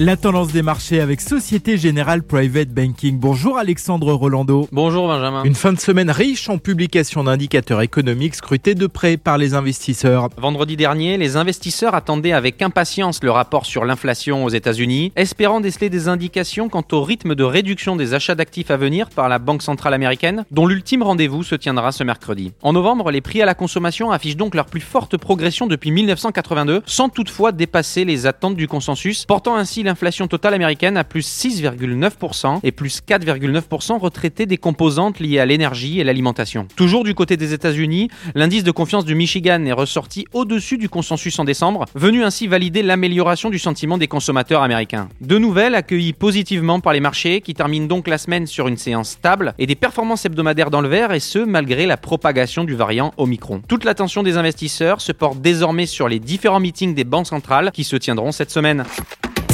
La tendance des marchés avec Société Générale Private Banking. Bonjour Alexandre Rolando. Bonjour Benjamin. Une fin de semaine riche en publications d'indicateurs économiques scrutés de près par les investisseurs. Vendredi dernier, les investisseurs attendaient avec impatience le rapport sur l'inflation aux États-Unis, espérant déceler des indications quant au rythme de réduction des achats d'actifs à venir par la Banque centrale américaine, dont l'ultime rendez-vous se tiendra ce mercredi. En novembre, les prix à la consommation affichent donc leur plus forte progression depuis 1982, sans toutefois dépasser les attentes du consensus, portant ainsi l'inflation totale américaine à plus 6,9% et plus 4,9% retraité des composantes liées à l'énergie et l'alimentation. Toujours du côté des États-Unis, l'indice de confiance du Michigan est ressorti au-dessus du consensus en décembre, venu ainsi valider l'amélioration du sentiment des consommateurs américains. Deux nouvelles accueillies positivement par les marchés qui terminent donc la semaine sur une séance stable et des performances hebdomadaires dans le vert et ce malgré la propagation du variant Omicron. Toute l'attention des investisseurs se porte désormais sur les différents meetings des banques centrales qui se tiendront cette semaine.